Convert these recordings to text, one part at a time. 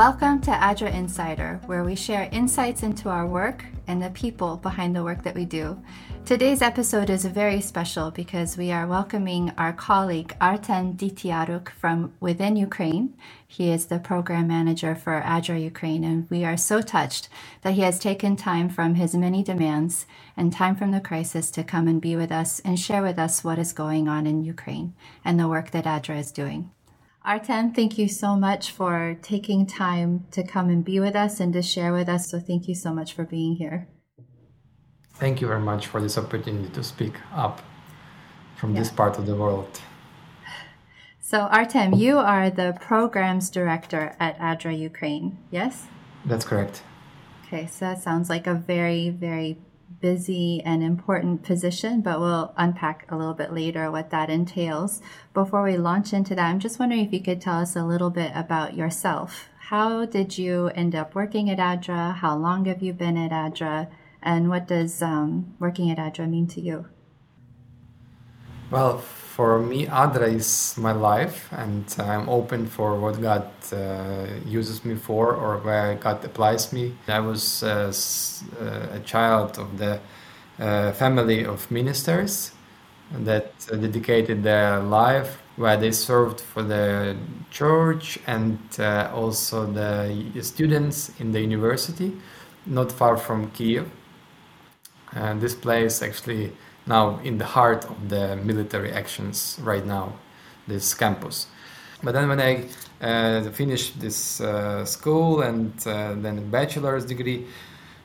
Welcome to ADRA Insider, where we share insights into our work and the people behind the work that we do. Today's episode is very special because we are welcoming our colleague Artem Ditiaruk from within Ukraine. He is the program manager for ADRA Ukraine, and we are so touched that he has taken time from his many demands and time from the crisis to come and be with us and share with us what is going on in Ukraine and the work that ADRA is doing. Artem, thank you so much for taking time to come and be with us and to share with us. So, thank you so much for being here. Thank you very much for this opportunity to speak up from yeah. this part of the world. So, Artem, you are the programs director at ADRA Ukraine, yes? That's correct. Okay, so that sounds like a very, very busy and important position, but we'll unpack a little bit later what that entails. Before we launch into that, I'm just wondering if you could tell us a little bit about yourself. How did you end up working at ADRA? How long have you been at ADRA? And what does um, working at ADRA mean to you? Well, for me, ADRA is my life, and I'm open for what God uh, uses me for or where God applies me. I was uh, uh, a child of the uh, family of ministers that dedicated their life where they served for the church and uh, also the students in the university, not far from Kiev. And this place actually now in the heart of the military actions right now, this campus. But then when I uh, finished this uh, school and uh, then a bachelor's degree,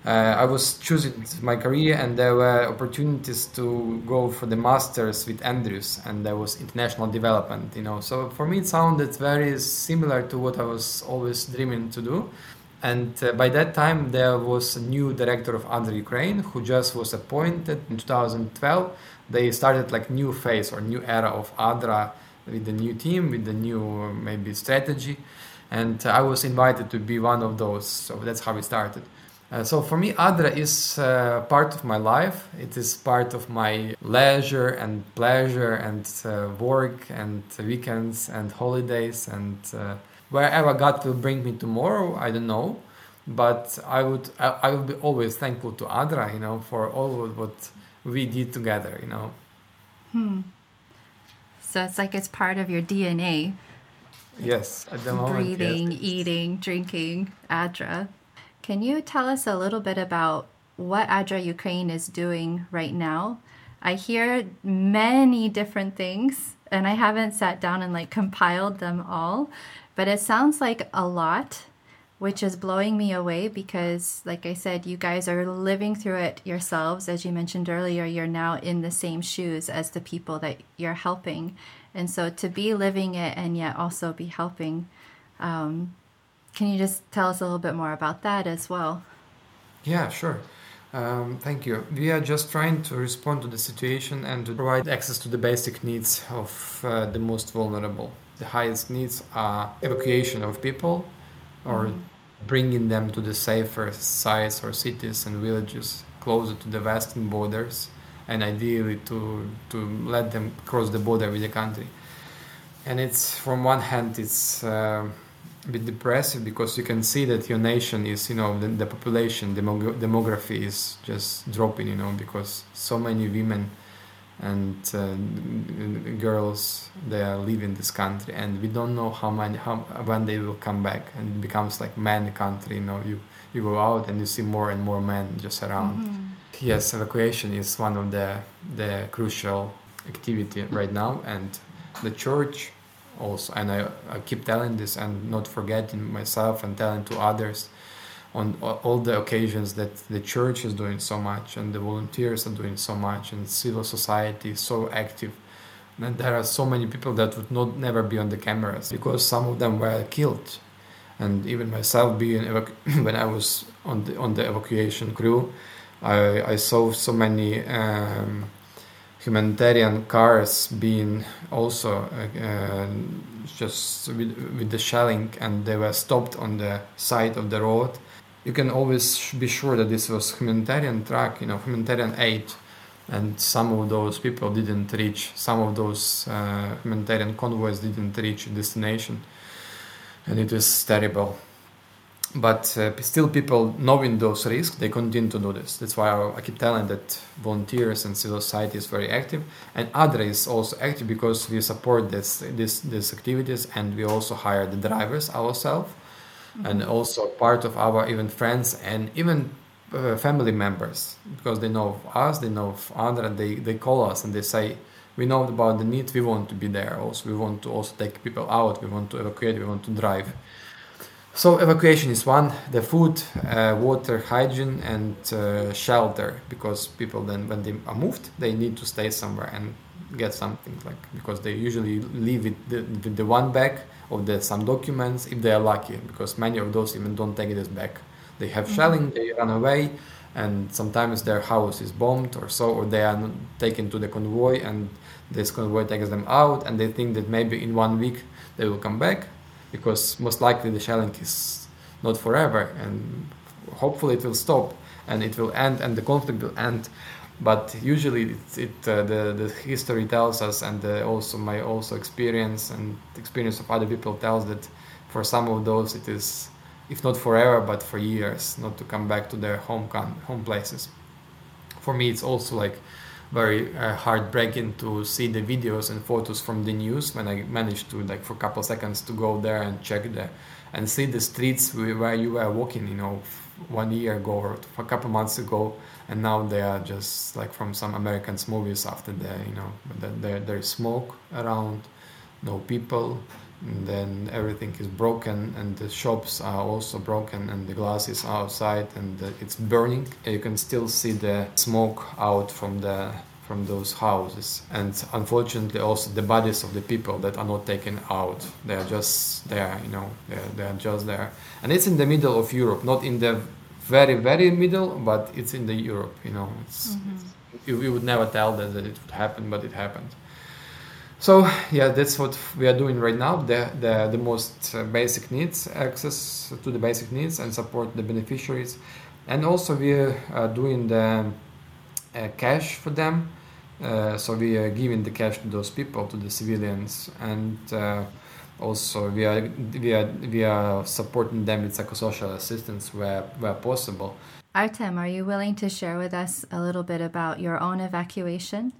uh, I was choosing my career and there were opportunities to go for the masters with Andrews and there was international development, you know. So for me it sounded very similar to what I was always dreaming to do. And uh, by that time, there was a new director of ADRA Ukraine who just was appointed in 2012. They started like new phase or new era of ADRA with the new team, with the new maybe strategy. And I was invited to be one of those. So that's how it started. Uh, so for me, ADRA is uh, part of my life. It is part of my leisure and pleasure and uh, work and weekends and holidays and uh, wherever God will bring me tomorrow, I don't know. But I would I, I will be always thankful to Adra, you know, for all what we did together, you know. Hmm. So it's like it's part of your DNA. Yes, at the moment. Breathing, yes. eating, drinking, Adra. Can you tell us a little bit about what Adra Ukraine is doing right now? I hear many different things and I haven't sat down and like compiled them all. But it sounds like a lot, which is blowing me away because, like I said, you guys are living through it yourselves. As you mentioned earlier, you're now in the same shoes as the people that you're helping. And so to be living it and yet also be helping, um, can you just tell us a little bit more about that as well? Yeah, sure. Um, thank you. We are just trying to respond to the situation and to provide access to the basic needs of uh, the most vulnerable the highest needs are evacuation of people or mm-hmm. bringing them to the safer sites or cities and villages closer to the western borders and ideally to to let them cross the border with the country and it's from one hand it's uh, a bit depressive because you can see that your nation is you know the, the population demog- demography is just dropping you know because so many women and uh, girls they are leaving this country and we don't know how many how when they will come back and it becomes like man country you know you you go out and you see more and more men just around mm-hmm. yes evacuation is one of the the crucial activity right now and the church also and I, I keep telling this and not forgetting myself and telling to others on all the occasions that the church is doing so much and the volunteers are doing so much and civil society is so active. And there are so many people that would not never be on the cameras because some of them were killed. And even myself being when I was on the on the evacuation crew I, I saw so many um, humanitarian cars being also uh, just with, with the shelling and they were stopped on the side of the road you can always be sure that this was humanitarian track, you know, humanitarian aid, and some of those people didn't reach. Some of those uh, humanitarian convoys didn't reach destination, and it was terrible. but uh, still people knowing those risks they continue to do this that's why I, I, keep telling that volunteers and civil society is very active and ADRA is also active because we support this, this these activities and we also hire the drivers ourselves mm-hmm. and also part of our even friends and even uh, family members because they know of us they know of ADRA they, they call us and they say we know about the need we want to be there also we want to also take people out we want to evacuate we want to drive so evacuation is one, the food, uh, water, hygiene, and uh, shelter. Because people then, when they are moved, they need to stay somewhere and get something like because they usually leave it the, the one bag of the some documents if they are lucky. Because many of those even don't take it back. They have mm-hmm. shelling, they run away, and sometimes their house is bombed or so, or they are taken to the convoy, and this convoy takes them out, and they think that maybe in one week they will come back because most likely the shelling is not forever and hopefully it will stop and it will end and the conflict will end but usually it, it uh, the, the history tells us and uh, also my also experience and experience of other people tells that for some of those it is if not forever but for years not to come back to their home con- home places. For me it's also like very uh, heartbreaking to see the videos and photos from the news when I managed to like for a couple seconds to go there and check the and see the streets where you were walking, you know, one year ago or a couple months ago, and now they are just like from some American movies after the you know there there's smoke around, no people, and then everything is broken and the shops are also broken and the glass is outside and it's burning. You can still see the smoke out from the from those houses and unfortunately also the bodies of the people that are not taken out they are just there you know they're, they are just there and it's in the middle of europe not in the very very middle but it's in the europe you know it's, mm-hmm. it's, you, you would never tell that, that it would happen but it happened so yeah, that's what we are doing right now. The the, the most uh, basic needs, access to the basic needs, and support the beneficiaries, and also we are uh, doing the cash for them. Uh, so we are giving the cash to those people, to the civilians, and uh, also we are we are we are supporting them with psychosocial assistance where where possible. Artem, are you willing to share with us a little bit about your own evacuation?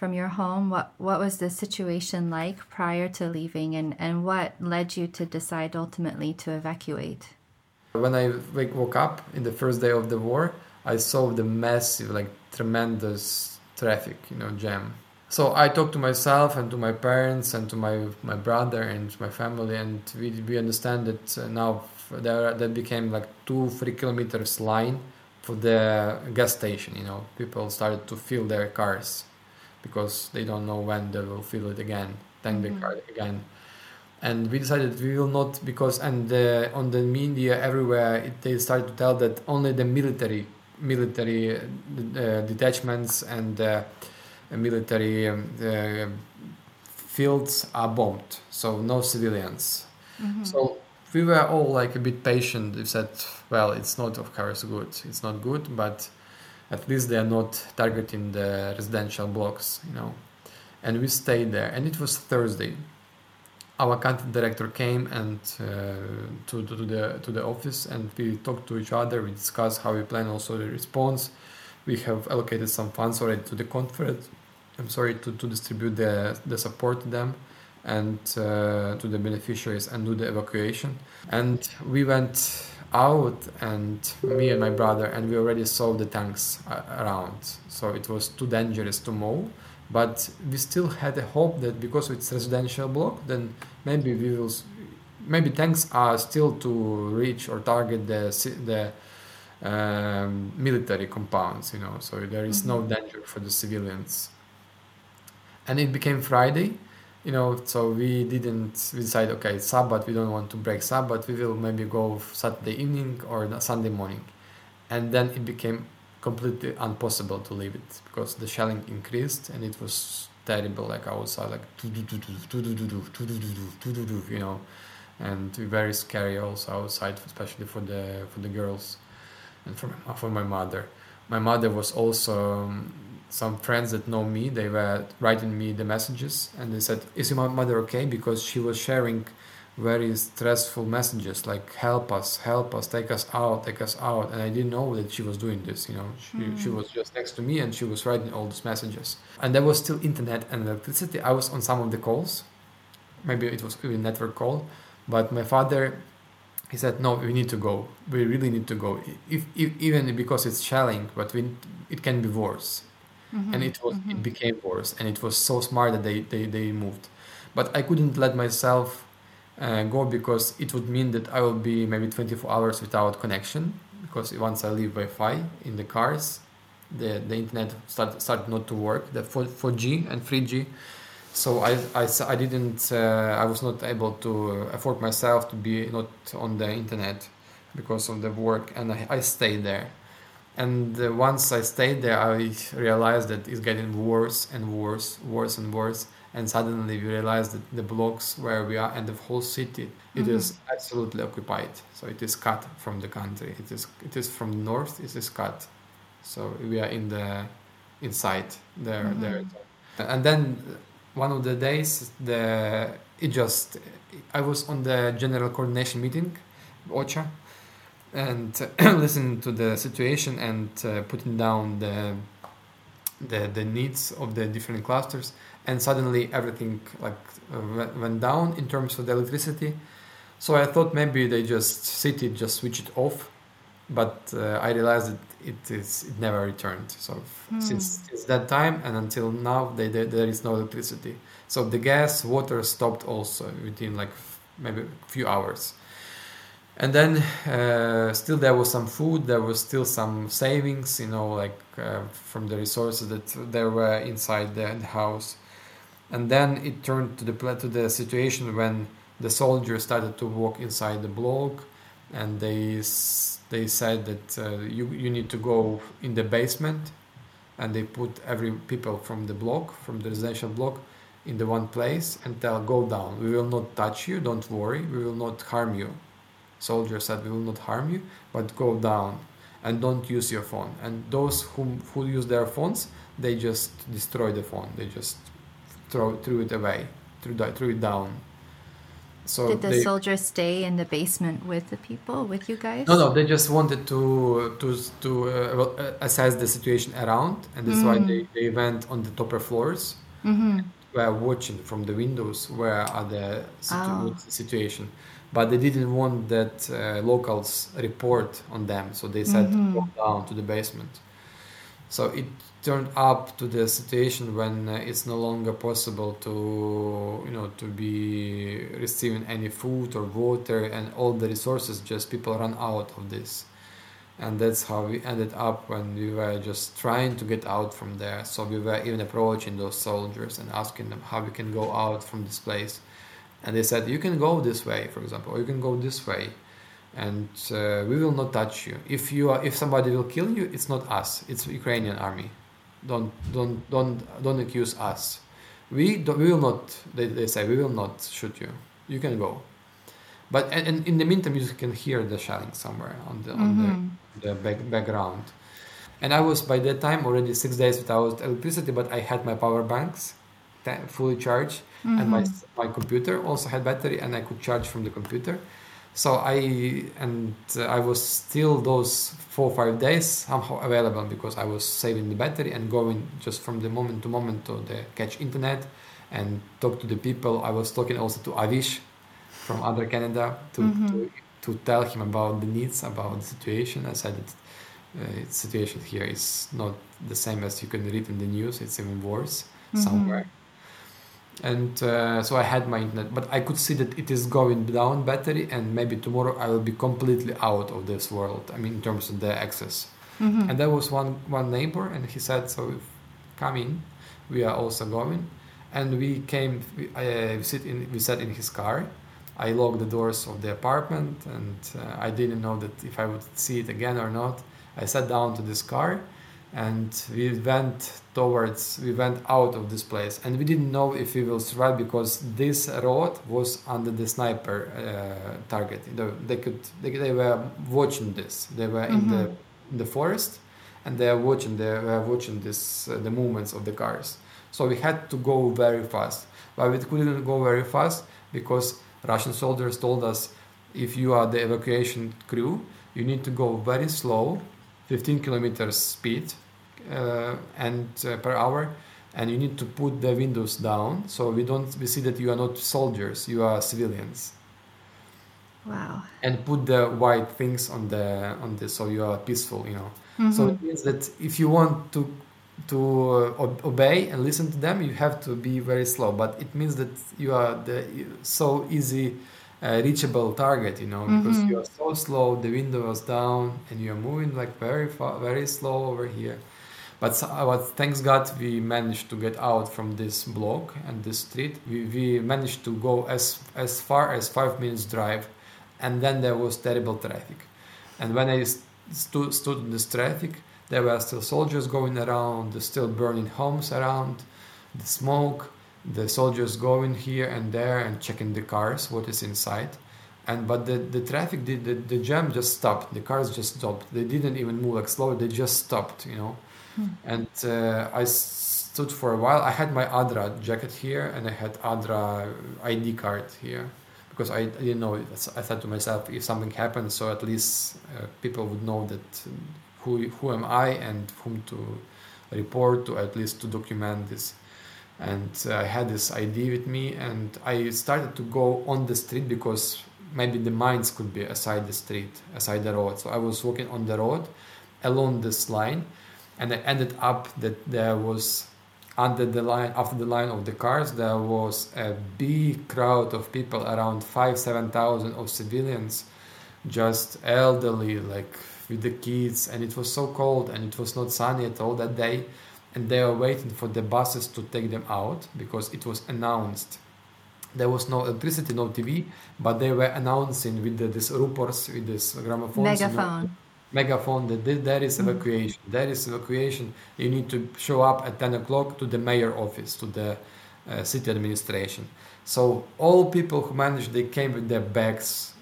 from your home? What what was the situation like prior to leaving, and and what led you to decide ultimately to evacuate? When I woke up in the first day of the war, I saw the massive, like tremendous traffic, you know, jam. So I talked to myself and to my parents and to my my brother and my family, and we we understand that uh, now there that became like two three kilometers line for the gas station. You know, people started to fill their cars because they don't know when they will fill it again, tank mm-hmm. the card again. And we decided we will not because and uh, on the media everywhere it, they started to tell that only the military military uh, detachments and uh, military um, uh, fields are bombed, so no civilians. Mm-hmm. So we were all like a bit patient. We said, well, it's not of course good. It's not good, but at least they are not targeting the residential blocks, you know. And we stayed there, and it was Thursday. Our country director came and uh, to, to, to, the to the office, and we talked to each other. We discussed how we plan also the response. We have allocated some funds already to the conference. I'm sorry to, to distribute the the support to them and uh, to the beneficiaries and do the evacuation. And we went out and me and my brother and we already saw the tanks around so it was too dangerous to move but we still had a hope that because it's residential block then maybe we will maybe tanks are still to reach or target the the um, military compounds you know so there is mm-hmm. no danger for the civilians and it became friday you know, so we didn't we decided okay, it's Sabbath we don't want to break Sabbath, we will maybe go Saturday evening or Sunday morning, and then it became completely impossible to leave it because the shelling increased and it was terrible, like outside, like you know, and very scary also outside, especially for the for the girls, and for for my mother. My mother was also. Um, some friends that know me they were writing me the messages and they said is your mother okay because she was sharing very stressful messages like help us help us take us out take us out. And i didn't know that she was doing this you know. She, mm. she was just next to me and she was writing all these messages. And there was still internet and electricity. I was on some of the calls. Maybe it was even network call. But my father he said no we need to go. We really need to go. If, if even because it's shelling but we, it can be worse. Mm-hmm. and it was mm-hmm. it became worse. And it was so smart that they, they, they moved. But i couldn't let myself uh, go because it would mean that I will be maybe 24 hours without connection because once I leave Wi-Fi in the cars, the, the internet start start not to work, the 4, 4G and 3G. So I, I, I didn't uh, I was not able to afford myself to be not on the internet because of the work and I, I stayed there. And uh, once I stayed there, I realized that it's getting worse and worse, worse and worse and suddenly we realize that the blocks where we are and the whole city it mm-hmm. is absolutely occupied. So it is cut from the country. It is it is from north it is cut. So we are in the inside there mm-hmm. there and then one of the days the it just i was on the general coordination meeting ocha and listening to the situation and uh, putting down the the the needs of the different clusters and suddenly everything like uh, went down in terms of the electricity. So i thought maybe they just city just switch it off but uh, i realized that it is it never returned. So mm. since, since that time and until now they, they, there is no electricity. So the gas water stopped also within like maybe a few hours. And then uh, still there was some food there was still some savings you know like uh, from the resources that there were inside the house and then it turned to the to the situation when the soldiers started to walk inside the block and they they said that uh, you you need to go in the basement. And they put every people from the block from the residential block in the one place and tell go down. We will not touch you. Don't worry. We will not harm you. Soldiers said we will not harm you but go down and don't use your phone. And those who who use their phones they just destroy the phone. They just throw threw it away, threw, threw it down. So did the they, soldiers stay in the basement with the people, with you guys? No, no, they just wanted to to to uh, assess the situation around, and that's mm. why they, they went on the upper floors. Mm-hmm. Were watching from the windows where are the situ- oh. situation, but they didn't want that uh, locals report on them, so they said mm-hmm. go down to the basement. So it turned up to the situation when uh, it's no longer possible to you know to be receiving any food or water and all the resources just people run out of this. And that's how we ended up when we were just trying to get out from there. So we were even approaching those soldiers and asking them how we can go out from this place. And they said you can go this way for example or you can go this way and uh, we will not touch you. If you are if somebody will kill you it's not us. It's ukrainian army. Don't don't don't don't accuse us. We don't, we will not they, they say we will not shoot you. You can go. But and, and in the meantime you can hear the shelling somewhere on the mm-hmm. on the, the back, background. And i was by that time already six days without electricity but i had my power banks fully charged. Mm-hmm. and my my computer also had battery and i could charge from the computer so I and uh, I was still those four or five days somehow available because I was saving the battery and going just from the moment to moment to the catch internet and talk to the people. I was talking also to Avish from ADRA Canada to, mm-hmm. to, to tell him about the needs about the situation. I said that uh, the situation here is not the same as you can read in the news. It's even worse mm-hmm. somewhere and uh, so I had my internet, but I could see that it is going down battery, and maybe tomorrow I will be completely out of this world. I mean, in terms of the access. Mm-hmm. And there was one one neighbor, and he said, "So come in, we are also going." And we came. We, uh, we sit in. We sat in his car. I locked the doors of the apartment, and uh, I didn't know that if I would see it again or not. I sat down to this car, and we went towards we went out of this place. And we didn't know if we will survive because this road was under the sniper uh, target. They could they, they, were watching this. They were mm-hmm. in the mm-hmm. in the forest and they are watching they were watching this uh, the movements of the cars. So we had to go very fast. But we couldn't go very fast? Because Russian soldiers told us if you are the evacuation crew, you need to go very slow, 15 kilometers speed uh, and uh, per hour, and you need to put the windows down so we don't we see that you are not soldiers, you are civilians. Wow. And put the white things on the on this so you are peaceful, you know. Mm-hmm. So it means that if you want to to uh, obey and listen to them, you have to be very slow. But it means that you are the so easy uh, reachable target, you know, because mm-hmm. you are so slow, the window was down, and you are moving like very far, very slow over here. But, but thanks God, we managed to get out from this block and this street. We, we managed to go as as far as five minutes drive, and then there was terrible traffic. And when I stu- stood in this traffic, there were still soldiers going around, still burning homes around, the smoke, the soldiers going here and there and checking the cars, what is inside. And but the, the traffic, the, the, the jam just stopped. The cars just stopped. They didn't even move like slow. They just stopped, you know. Hmm. And uh, I stood for a while. I had my Adra jacket here and I had Adra ID card here because I, I didn't know. I thought to myself, if something happens, so at least uh, people would know that who who am I and whom to report to at least to document this. And uh, I had this ID with me, and I started to go on the street because maybe the mines could be aside the street, aside the road. So I was walking on the road along this line, and I ended up that there was under the line after the line of the cars there was a big crowd of people around five seven thousand of civilians just elderly like with the kids and it was so cold and it was not sunny at all that day and they were waiting for the buses to take them out because it was announced there was no electricity no tv but they were announcing with the, this rupors with this gramophone megaphone you know, megaphone that there is mm-hmm. evacuation mm-hmm. there is evacuation you need to show up at 10 o'clock to the mayor office to the uh, city administration so all people who managed they came with their bags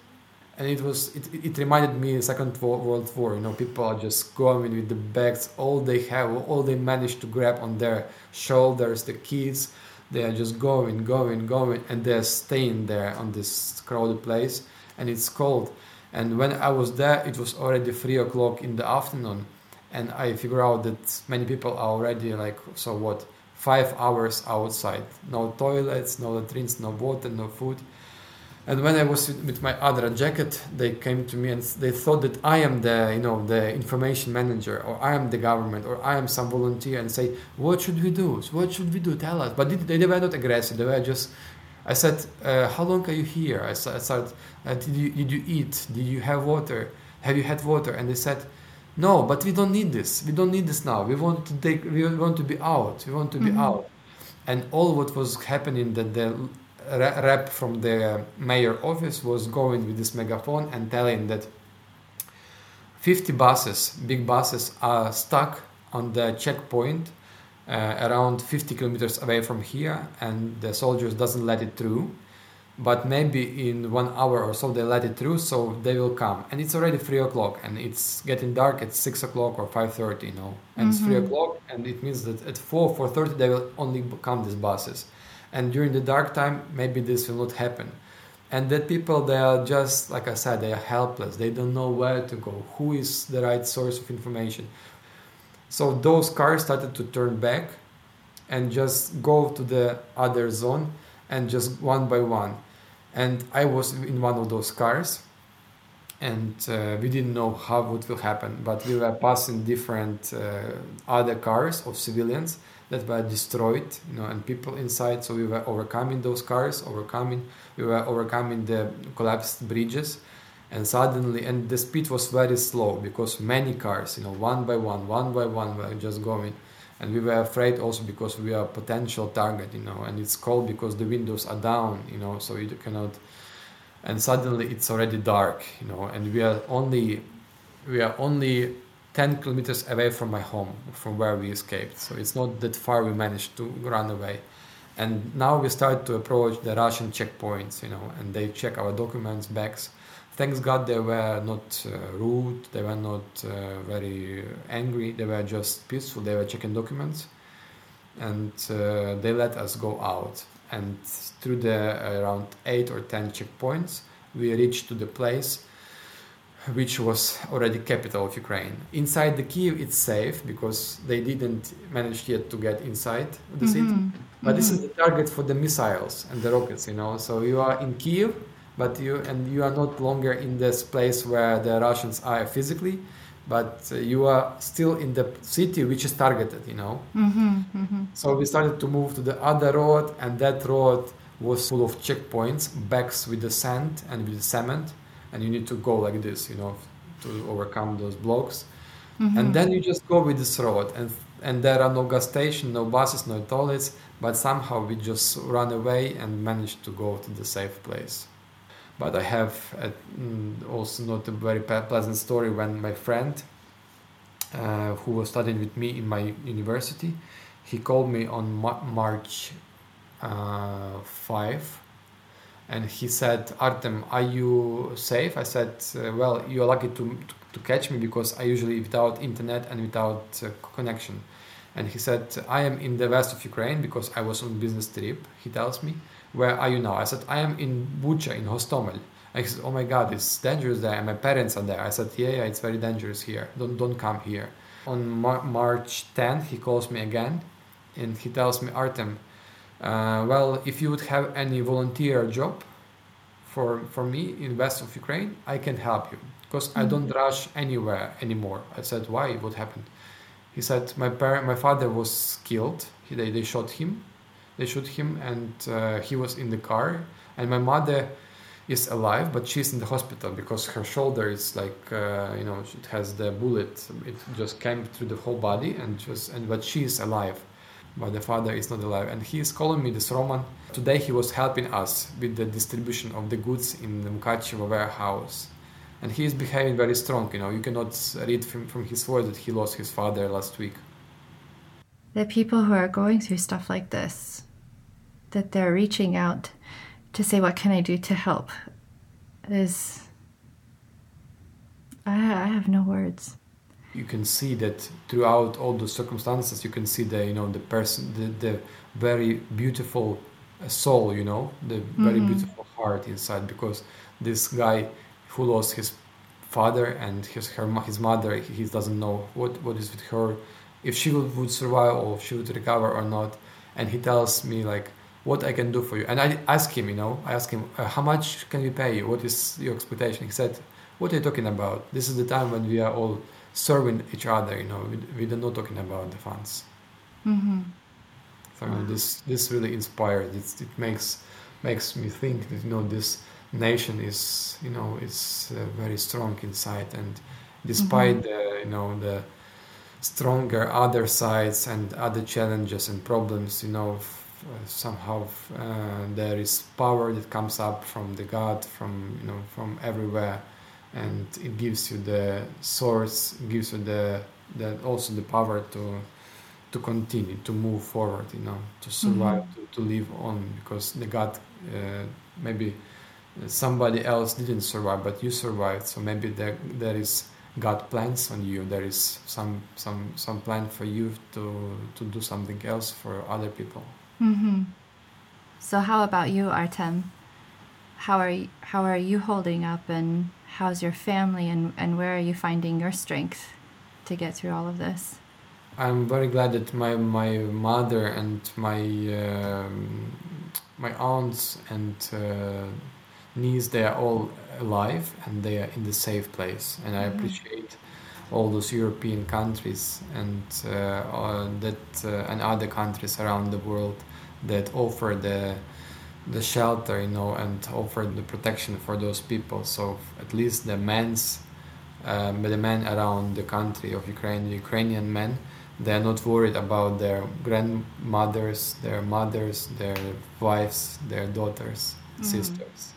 and it was it, it reminded me second world war you know people are just going with the bags. All they have all they manage to grab on their shoulders the kids they are just going going going and they're staying there on this crowded place and it's cold. And when i was there it was already three o'clock in the afternoon and i figure out that many people are already like so what five hours outside. No toilets no latrines no water no food and when I was with my ADRA jacket, they came to me and they thought that I am the, you know, the information manager, or I am the government, or I am some volunteer, and say, what should we do? What should we do? Tell us. But they, they were not aggressive. They were just. I said, uh, how long are you here? I said, uh, did, you, did you eat? Did you have water? Have you had water? And they said, no, but we don't need this. We don't need this now. We want to take. We want to be out. We want to be mm-hmm. out. And all what was happening that the rep from the mayor office was going with this megaphone and telling that 50 buses, big buses, are stuck on the checkpoint uh, around 50 kilometers away from here, and the soldiers doesn't let it through. But maybe in one hour or so they let it through, so they will come. And it's already three o'clock, and it's getting dark at six o'clock or five thirty, you know. And mm-hmm. it's three mm-hmm. o'clock, and it means that at four four thirty they will only come these buses and during the dark time maybe this will not happen. And that people they are just like i said they are helpless. They don't know where to go. Who is the right source of information? So those cars started to turn back and just go to the other zone and just one by one. And i was in one of those cars. And uh, we didn't know how it will happen but we were passing different uh, other cars of civilians that were destroyed, you know, and people inside. So we were overcoming those cars, overcoming, we were overcoming the collapsed bridges, and suddenly, and the speed was very slow because many cars, you know, one by one, one by one, were just going, and we were afraid also because we are potential target, you know, and it's cold because the windows are down, you know, so you cannot. And suddenly it's already dark, you know, and we are only, we are only 10 kilometers away from my home, from where we escaped. So it's not that far we managed to run away. And now we start to approach the Russian checkpoints, you know, and they check our documents, bags. Thanks God they were not uh, rude, they were not uh, very angry, they were just peaceful, they were checking documents and uh, they let us go out. and through the around eight or ten checkpoints, we reached to the place which was already capital of Ukraine. Inside the Kiev, it's safe because they didn't manage yet to get inside the mm-hmm. city. But mm-hmm. this is the target for the missiles and the rockets, you know. So you are in Kiev, but you and you are not longer in this place where the Russians are physically, but you are still in the city which is targeted, you know. Mm-hmm. mm-hmm. So we started to move to the other road, and that road was full of checkpoints, bags with the sand and with the cement and you need to go like this you know to overcome those blocks. Mm-hmm. and then you just go with this road and and there are no gas stations no buses no toilets but somehow we just run away and manage to go to the safe place. But i have a, mm, also not a very pleasant story when my friend uh, who was studying with me in my university he called me on Ma- march uh, 5 and he said, Artem, are you safe? I said, uh, well, you're lucky to, to, catch me because I usually without internet and without uh, connection. And he said, I am in the west of Ukraine because I was on business trip, he tells me. Where are you now? I said, I am in Bucha, in Hostomel. I said, oh my God, it's dangerous there. And my parents are there. I said, yeah, yeah, it's very dangerous here. Don't, don't come here. On Mar- March 10th, he calls me again and he tells me, Artem, uh, well, if you would have any volunteer job for for me in west of Ukraine, I can help you because mm-hmm. I don't rush anywhere anymore. I said, why? What happened? He said, my parent, my father was killed. He, they they shot him, they shot him, and uh, he was in the car. And my mother is alive, but she's in the hospital because her shoulder is like uh, you know it has the bullet. It just came through the whole body, and just and but she is alive but the father is not alive. And he is calling me this Roman. Today he was helping us with the distribution of the goods in the Mukachevo warehouse. And he is behaving very strong, you know, you cannot read from, from his words that he lost his father last week. The people who are going through stuff like this, that they're reaching out to say, What can I do to help? is. I, I have no words you can see that throughout all the circumstances you can see the you know the person the, the very beautiful uh, soul you know the mm-hmm. very beautiful heart inside because this guy who lost his father and his her his mother he doesn't know what what is with her if she would, would survive or if she would recover or not. And he tells me like what I can do for you. And I ask him you know I ask him uh, how much can we pay you? What is your expectation? He said what are you talking about? This is the time when we are all serving each other. You know, we, we are not talking about the funds. Mm-hmm. So wow. this this really inspired. It's, it makes makes me think that you know this nation is you know is uh, very strong inside, and despite mm-hmm. the you know the stronger other sides and other challenges and problems, you know. Uh, somehow uh, there is power that comes up from the God, from you know, from everywhere, and it gives you the source gives you the, the also the power to to continue to move forward you know to survive mm-hmm. to, to live on because the god uh, maybe somebody else didn't survive but you survived so maybe there, there is god plans on you there is some some some plan for you to to do something else for other people mm-hmm. so how about you artem how are you, how are you holding up and how's your family and, and where are you finding your strength to get through all of this? I'm very glad that my, my mother and my um, my aunts and uh, niece they are all alive and they are in the safe place and I mm-hmm. appreciate all those European countries and uh, uh, that uh, and other countries around the world that offer the the shelter, you know, and offer the protection for those people. So at least the men's, um, the men around the country of Ukraine, the Ukrainian men, they're not worried about their grandmothers, their mothers, their wives, their daughters, mm. sisters.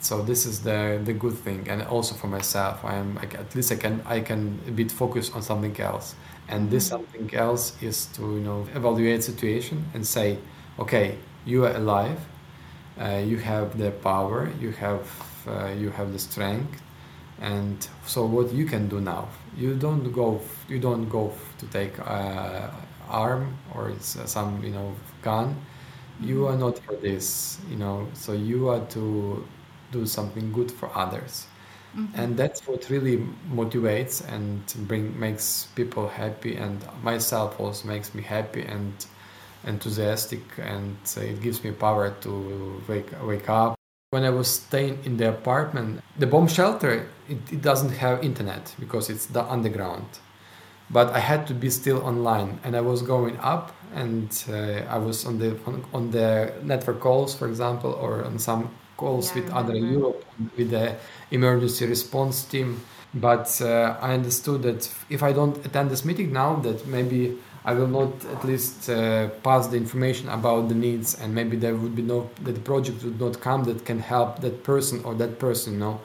So this is the the good thing, and also for myself, I am like, at least I can I can a bit focus on something else, and this mm. something else is to you know evaluate situation and say, okay, you are alive, uh, you have the power, you have uh, you have the strength, and so what you can do now? You don't go you don't go to take uh, arm or some you know gun. You are not for this, you know. So you are to do something good for others. Mm-hmm. And that's what really motivates and bring makes people happy, and myself also makes me happy and enthusiastic, and it gives me power to wake wake up. When I was staying in the apartment, the bomb shelter it, it doesn't have internet because it's the underground but I had to be still online, and I was going up, and uh, I was on the on, on, the network calls, for example, or on some calls yeah, with ADRA Europe with the emergency response team. But uh, I understood that if I don't attend this meeting now, that maybe I will not at least uh, pass the information about the needs, and maybe there would be no that the project would not come that can help that person or that person, you know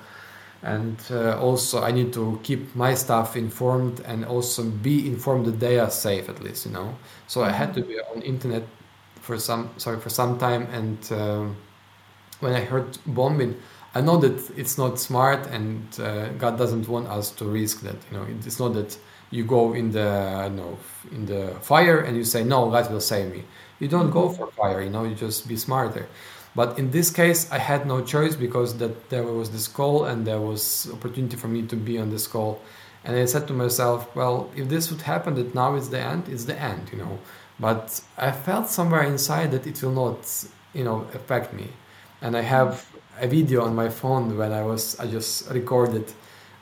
and uh, also i need to keep my staff informed and also be informed that they are safe at least you know so mm-hmm. i had to be on internet for some sorry for some time and um, when i heard bombing i know that it's not smart and uh, god doesn't want us to risk that you know it's not that you go in the you know in the fire and you say no god will save me you don't go for fire you know you just be smarter but in this case, I had no choice because that there was this call and there was opportunity for me to be on this call. And I said to myself, well, if this would happen, that now it's the end, it's the end, you know. But I felt somewhere inside that it will not, you know, affect me. And I have a video on my phone when I was, I just recorded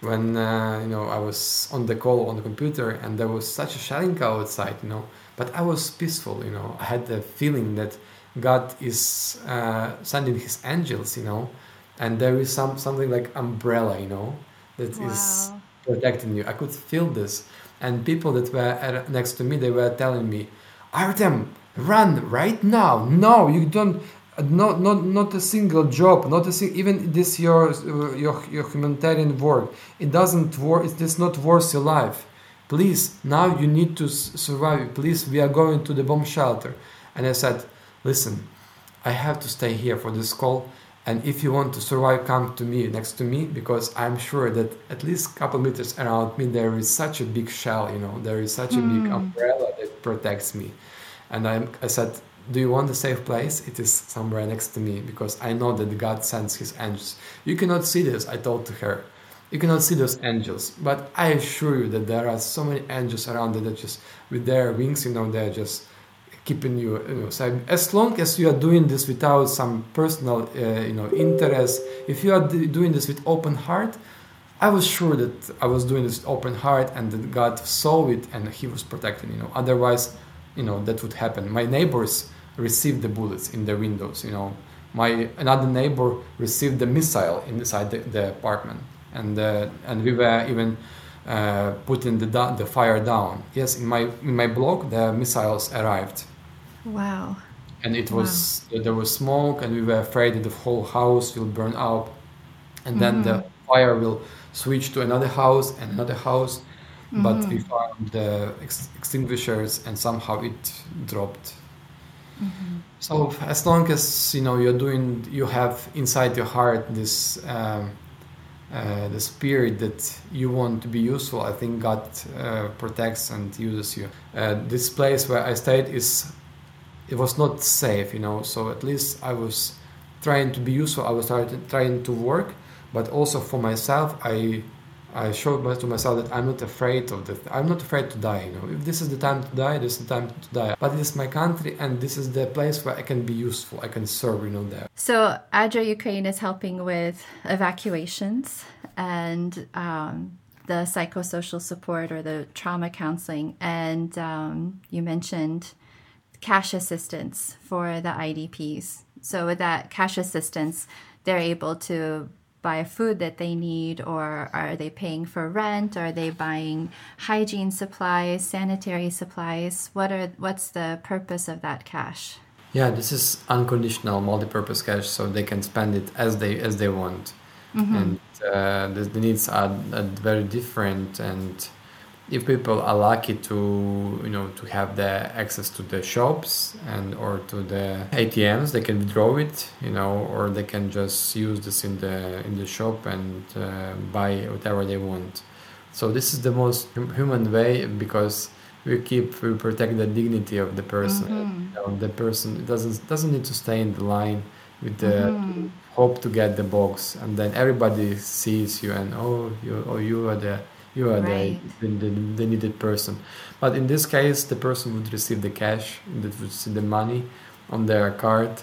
when, uh, you know, I was on the call on the computer and there was such a shelling outside, you know. But I was peaceful, you know. I had the feeling that God is uh, sending His angels, you know, and there is some something like umbrella, you know, that wow. is protecting you. I could feel this, and people that were next to me, they were telling me, "Artem, run right now! No, you don't." Not, not, not a single job, not a sing- even this your, your your humanitarian work. It doesn't work. It is not worth your life. Please, now you need to survive. Please, we are going to the bomb shelter. And I said, listen, I have to stay here for this call. And if you want to survive, come to me, next to me, because I'm sure that at least a couple meters around me, there is such a big shell, you know, there is such a big hmm. umbrella that protects me. And I, I said, do you want a safe place? It is somewhere next to me because I know that God sends his angels. You cannot see this, I told to her. You cannot see those angels, but I assure you that there are so many angels around that just with their wings, you know, they're just keeping you, you know, so as long as you are doing this without some personal uh, you know interest if you are doing this with open heart i was sure that i was doing this with open heart and that god saw it and he was protecting you know otherwise you know that would happen my neighbors received the bullets in their windows you know my another neighbor received the missile inside the, the apartment and uh, and we were even uh, putting the, the fire down. Yes, in my in my block the missiles arrived, Wow. And it was wow. there was smoke, and we were afraid that the whole house will burn out, and then the mm-hmm. fire will switch to another house and another house. Mm-hmm. But we mm-hmm. found the ex- extinguishers, and somehow it dropped. Mm-hmm. So as long as you know you're doing, you have inside your heart this. Um, uh, the spirit that you want to be useful, I think God uh, protects and uses you. Uh, this place where I stayed is it was not safe, you know. So at least I was trying to be useful. I was trying to work, but also for myself, I I showed to myself that I'm not afraid of that. I'm not afraid to die. You know, if this is the time to die, this is the time to die. But it is my country, and this is the place where I can be useful. I can serve. You know, there. So ADRA Ukraine is helping with evacuations and. Um, the psychosocial support or the trauma counseling. And um, you mentioned cash assistance for the IDPs. So with that cash assistance, they're able to buy food that they need or are they paying for rent? Are they buying hygiene supplies sanitary supplies? What are what's the purpose of that cash? Yeah this is unconditional multi-purpose cash so they can spend it as they as they want. Mm-hmm. and uh, the, the, needs are, are very different and if people are lucky to you know to have the access to the shops and or to the ATMs they can withdraw it you know or they can just use this in the in the shop and uh, buy whatever they want so this is the most human way because we keep we protect the dignity of the person. Mm-hmm. You know, the person doesn't doesn't need to stay in the line with the Mm-hmm. hope to get the box, and then everybody sees you and oh you oh you are the you are Right. the, the, the needed person. But in this case, the person would receive the cash, that would receive the money on their card,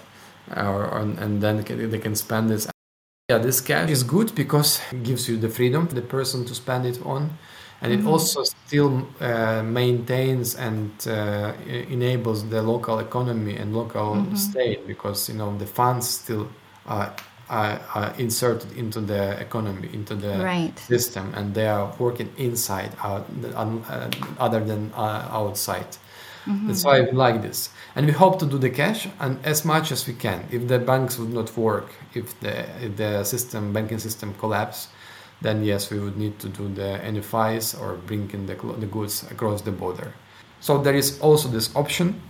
or on, and then they can- spend this. Yeah, this cash is good because it gives you the freedom, the person to spend it on, and it Mhm. also still uh, maintains and uh, enables the local economy and local Mhm. state because you know the funds still are, are, inserted into the economy, into the Right. system, and they are working inside, out, um, uh, other than uh, outside. Mm-hmm. That's why we like this, and we hope to do the cash and as much as we can. If the banks would not work, if the if the system banking system collapse, then yes, we would need to do the NFIs or bring in the the goods across the border. So there is also this option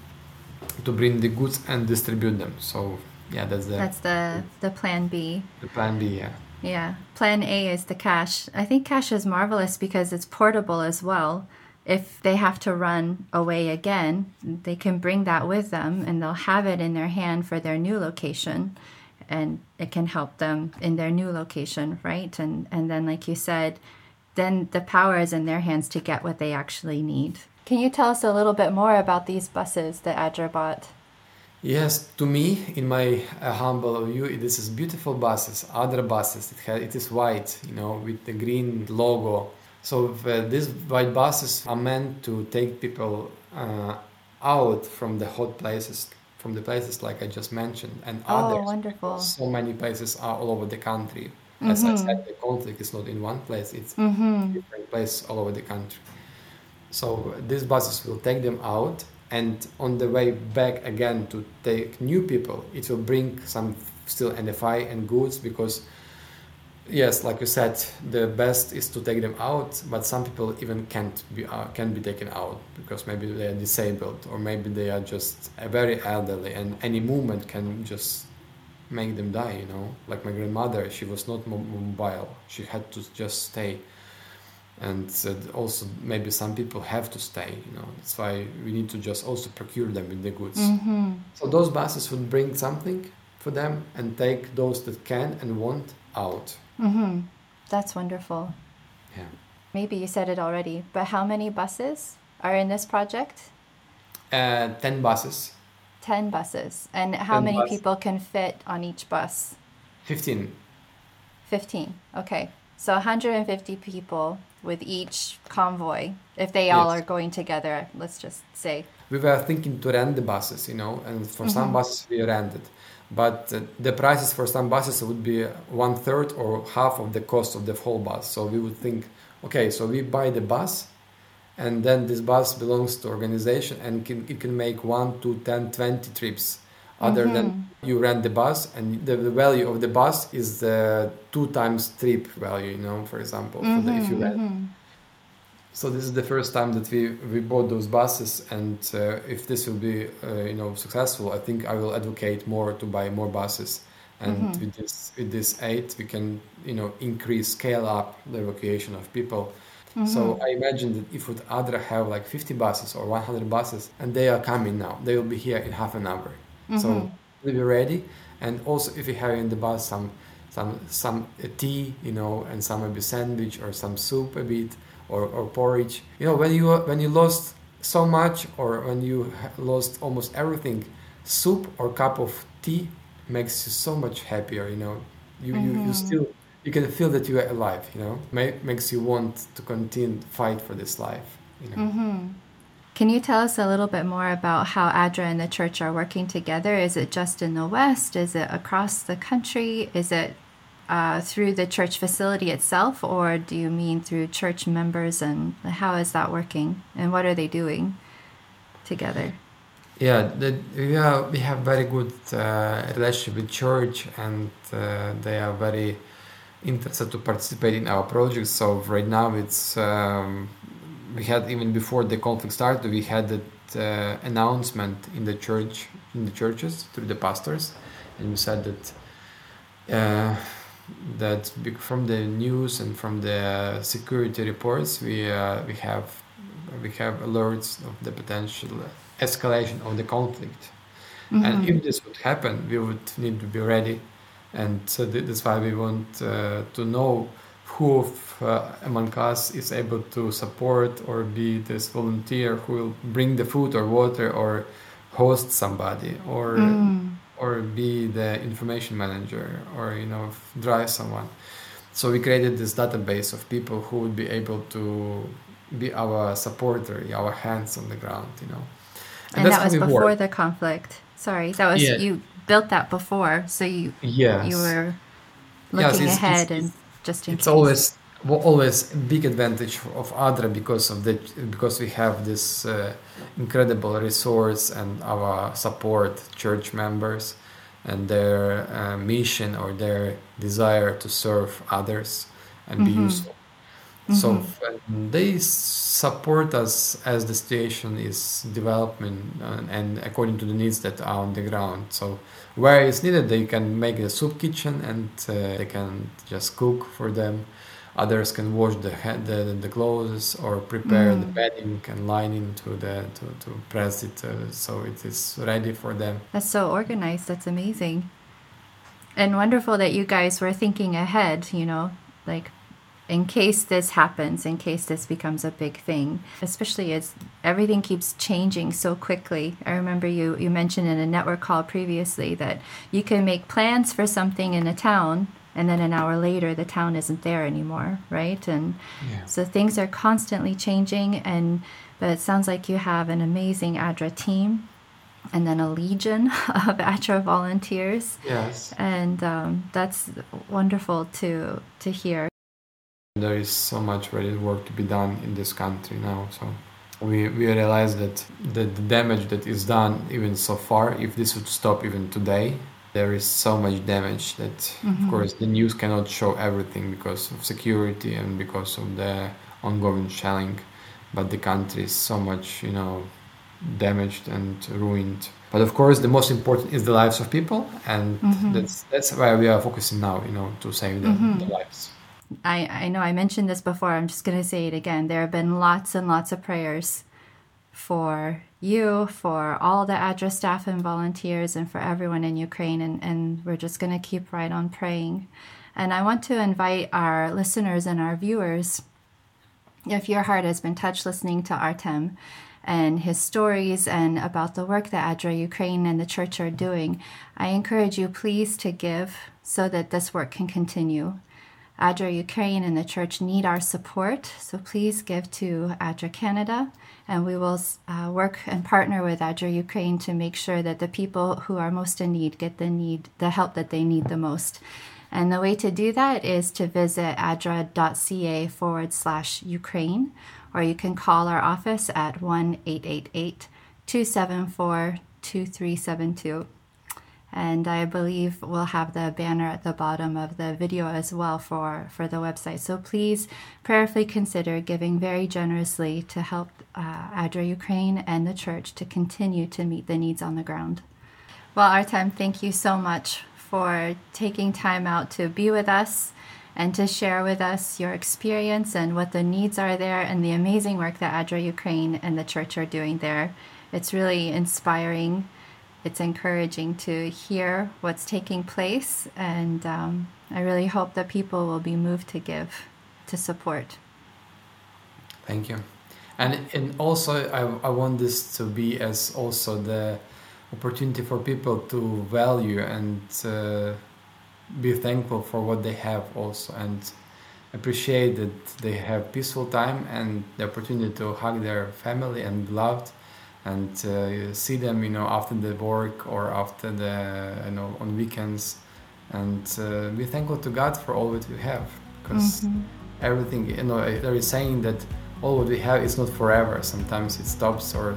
to bring the goods and distribute them. So yeah, that's the That's the the plan B. the plan B. Yeah. Yeah. Plan A is the cash. I think cash is marvelous because it's portable as well. If they have to run away again, they can bring that with them and they'll have it in their hand for their new location and it can help them in their new location, right? And and then like you said, then the power is in their hands to get what they actually need. Can you tell us a little bit more about these buses that ADRA bought? Yes, to me, in my uh, humble view, this is beautiful buses. Other buses, it, ha- it is white, you know, with the green logo. So uh, these white buses are meant to take people uh, out from the hot places, from the places like I just mentioned, and Oh, others. wonderful. So many places are all over the country. As I said, the conflict is not in one place; it's Mm-hmm. different places all over the country. So these buses will take them out, and on the way back again to take new people, it will bring some still NFI and goods because, yes, like you said, the best is to take them out, but some people even can't be uh, can be taken out because maybe they are disabled or maybe they are just very elderly, and any movement can just make them die. You know, like my grandmother, she was not mobile; she had to just stay and uh, also maybe some people have to stay you know that's why we need to just also procure them with the goods Mm-hmm. so those buses would bring something for them and take those that can and want out Mm-hmm. That's wonderful. yeah Maybe you said it already, but how many buses are in this project? uh, 10 buses 10 buses. And how many bus- people can fit on each bus? 15 15. Okay. So 150 people with each convoy, if they all Yes. are going together, let's just say. we were thinking to rent the buses you know and for some Mhm. buses we rented but uh, the prices for some buses would be one third or half of the cost of the whole bus so we would think okay so we buy the bus and then this bus belongs to organization and can, it can make one two 10 20 trips other Mm-hmm. than you rent the bus and the, the value of the bus is the two times trip value you know for example for the, if you rent Mhm. so this is the first time that we we bought those buses, and uh, if this will be uh, you know successful, I think I will advocate more to buy more buses. And Mhm. with this with this eight, we can you know increase scale up the evacuation of people. So Mhm. I imagine that if would other have like 50 buses or 100 buses, and they are coming now, they will be here in half an hour. So Mhm. we'll be ready. And also, if you have in the bus some some some tea, you know, and some maybe sandwich or some soup a bit or, or porridge. You know, when you when you lost so much or when you lost almost everything, soup or cup of tea makes you so much happier. You know, you you, you Mhm. still you can feel that you are alive. You know, Ma- makes you want to continue to fight for this life. You know. Mhm. Can you tell us a little bit more about how ADRA and the church are working together? Is it just in the West? Is it across the country? Is it uh, through the church facility itself, or do you mean through church members? And how is that working? And what are they doing together? Yeah, the, we are we have very good uh, relationship with church, and uh, they are very interested to participate in our projects. So right now, it's um, we had even before the conflict started, we had that uh, announcement in the church in the churches through the pastors, and we said that. Uh, that from the news and from the security reports, we uh, we have we have alerts of the potential escalation of the conflict. Mm-hmm. And if this would happen, we would need to be ready. And so that's why we want uh, to know who of, uh, among us is able to support or be this volunteer who will bring the food or water or host somebody or mm. or be the information manager or you know drive someone so we created this database of people who would be able to be our supporter our hands on the ground you know and, and that was before work. the conflict sorry that was yeah. you built that before so you yes. you were looking yes, it's, ahead it's, and just it's always always big advantage of ADRA because of the because we have this uh, incredible resource and our support church members and their uh, mission or their desire to serve others and mm-hmm. be useful. Mm-hmm. So they support us as the situation is developing uh, and according to the needs that are on the ground. So where it's needed, they can make a soup kitchen and uh, they can just cook for them. Others can wash the the, the clothes or prepare mm. the bedding and lining to the to, to press it uh, so it is ready for them. That's so organized that's amazing. And wonderful that you guys were thinking ahead you know like in case this happens in case this becomes a big thing especially as everything keeps changing so quickly. I remember you you mentioned in a network call previously that you can make plans for something in a town and then an hour later the town isn't there anymore right? And yeah. so things are constantly changing and but it sounds like you have an amazing ADRA team and then a legion of ADRA volunteers. Yes. And um, that's wonderful to to hear there is so much ready work to be done in this country now so we, we realize that the, the damage that is done even so far if this would stop even today there is so much damage that mm-hmm. of course the news cannot show everything because of security and because of the ongoing shelling but the country is so much you know damaged and ruined but of course the most important is the lives of people and mm-hmm. that's that's why we are focusing now you know to save the, mm-hmm. the lives I, I know I mentioned this before. I'm just going to say it again. There have been lots and lots of prayers for you, for all the ADRA staff and volunteers, and for everyone in Ukraine. And, and we're just going to keep right on praying. And I want to invite our listeners and our viewers, if your heart has been touched listening to Artem and his stories and about the work that ADRA Ukraine and the church are doing, I encourage you please to give so that this work can continue. ADRA Ukraine and the church need our support, so please give to ADRA Canada, and we will uh, work and partner with ADRA Ukraine to make sure that the people who are most in need get the need the help that they need the most. And the way to do that is to visit adra.ca forward slash Ukraine, or you can call our office at 1 888 274 2372 and I believe we'll have the banner at the bottom of the video as well for, for the website. So please prayerfully consider giving very generously to help uh, ADRA Ukraine and the church to continue to meet the needs on the ground. Well, Artem, thank you so much for taking time out to be with us and to share with us your experience and what the needs are there and the amazing work that ADRA Ukraine and the church are doing there. It's really inspiring it's encouraging to hear what's taking place, and um, I really hope that people will be moved to give, to support. Thank you, and and also I, I want this to be as also the opportunity for people to value and uh, be thankful for what they have also and appreciate that they have peaceful time and the opportunity to hug their family and loved and uh, see them you know after the work or after the you know on weekends. And uh, be thankful to god for all that we have because mm-hmm. everything you know there is saying that all what we have is not forever. Sometimes it stops or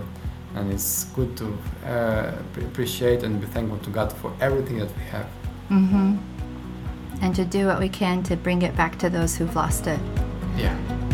and it's good to uh, appreciate and be thankful to god for everything that we have. Mm-hmm. and to do what we can to bring it back to those who've lost it. Yeah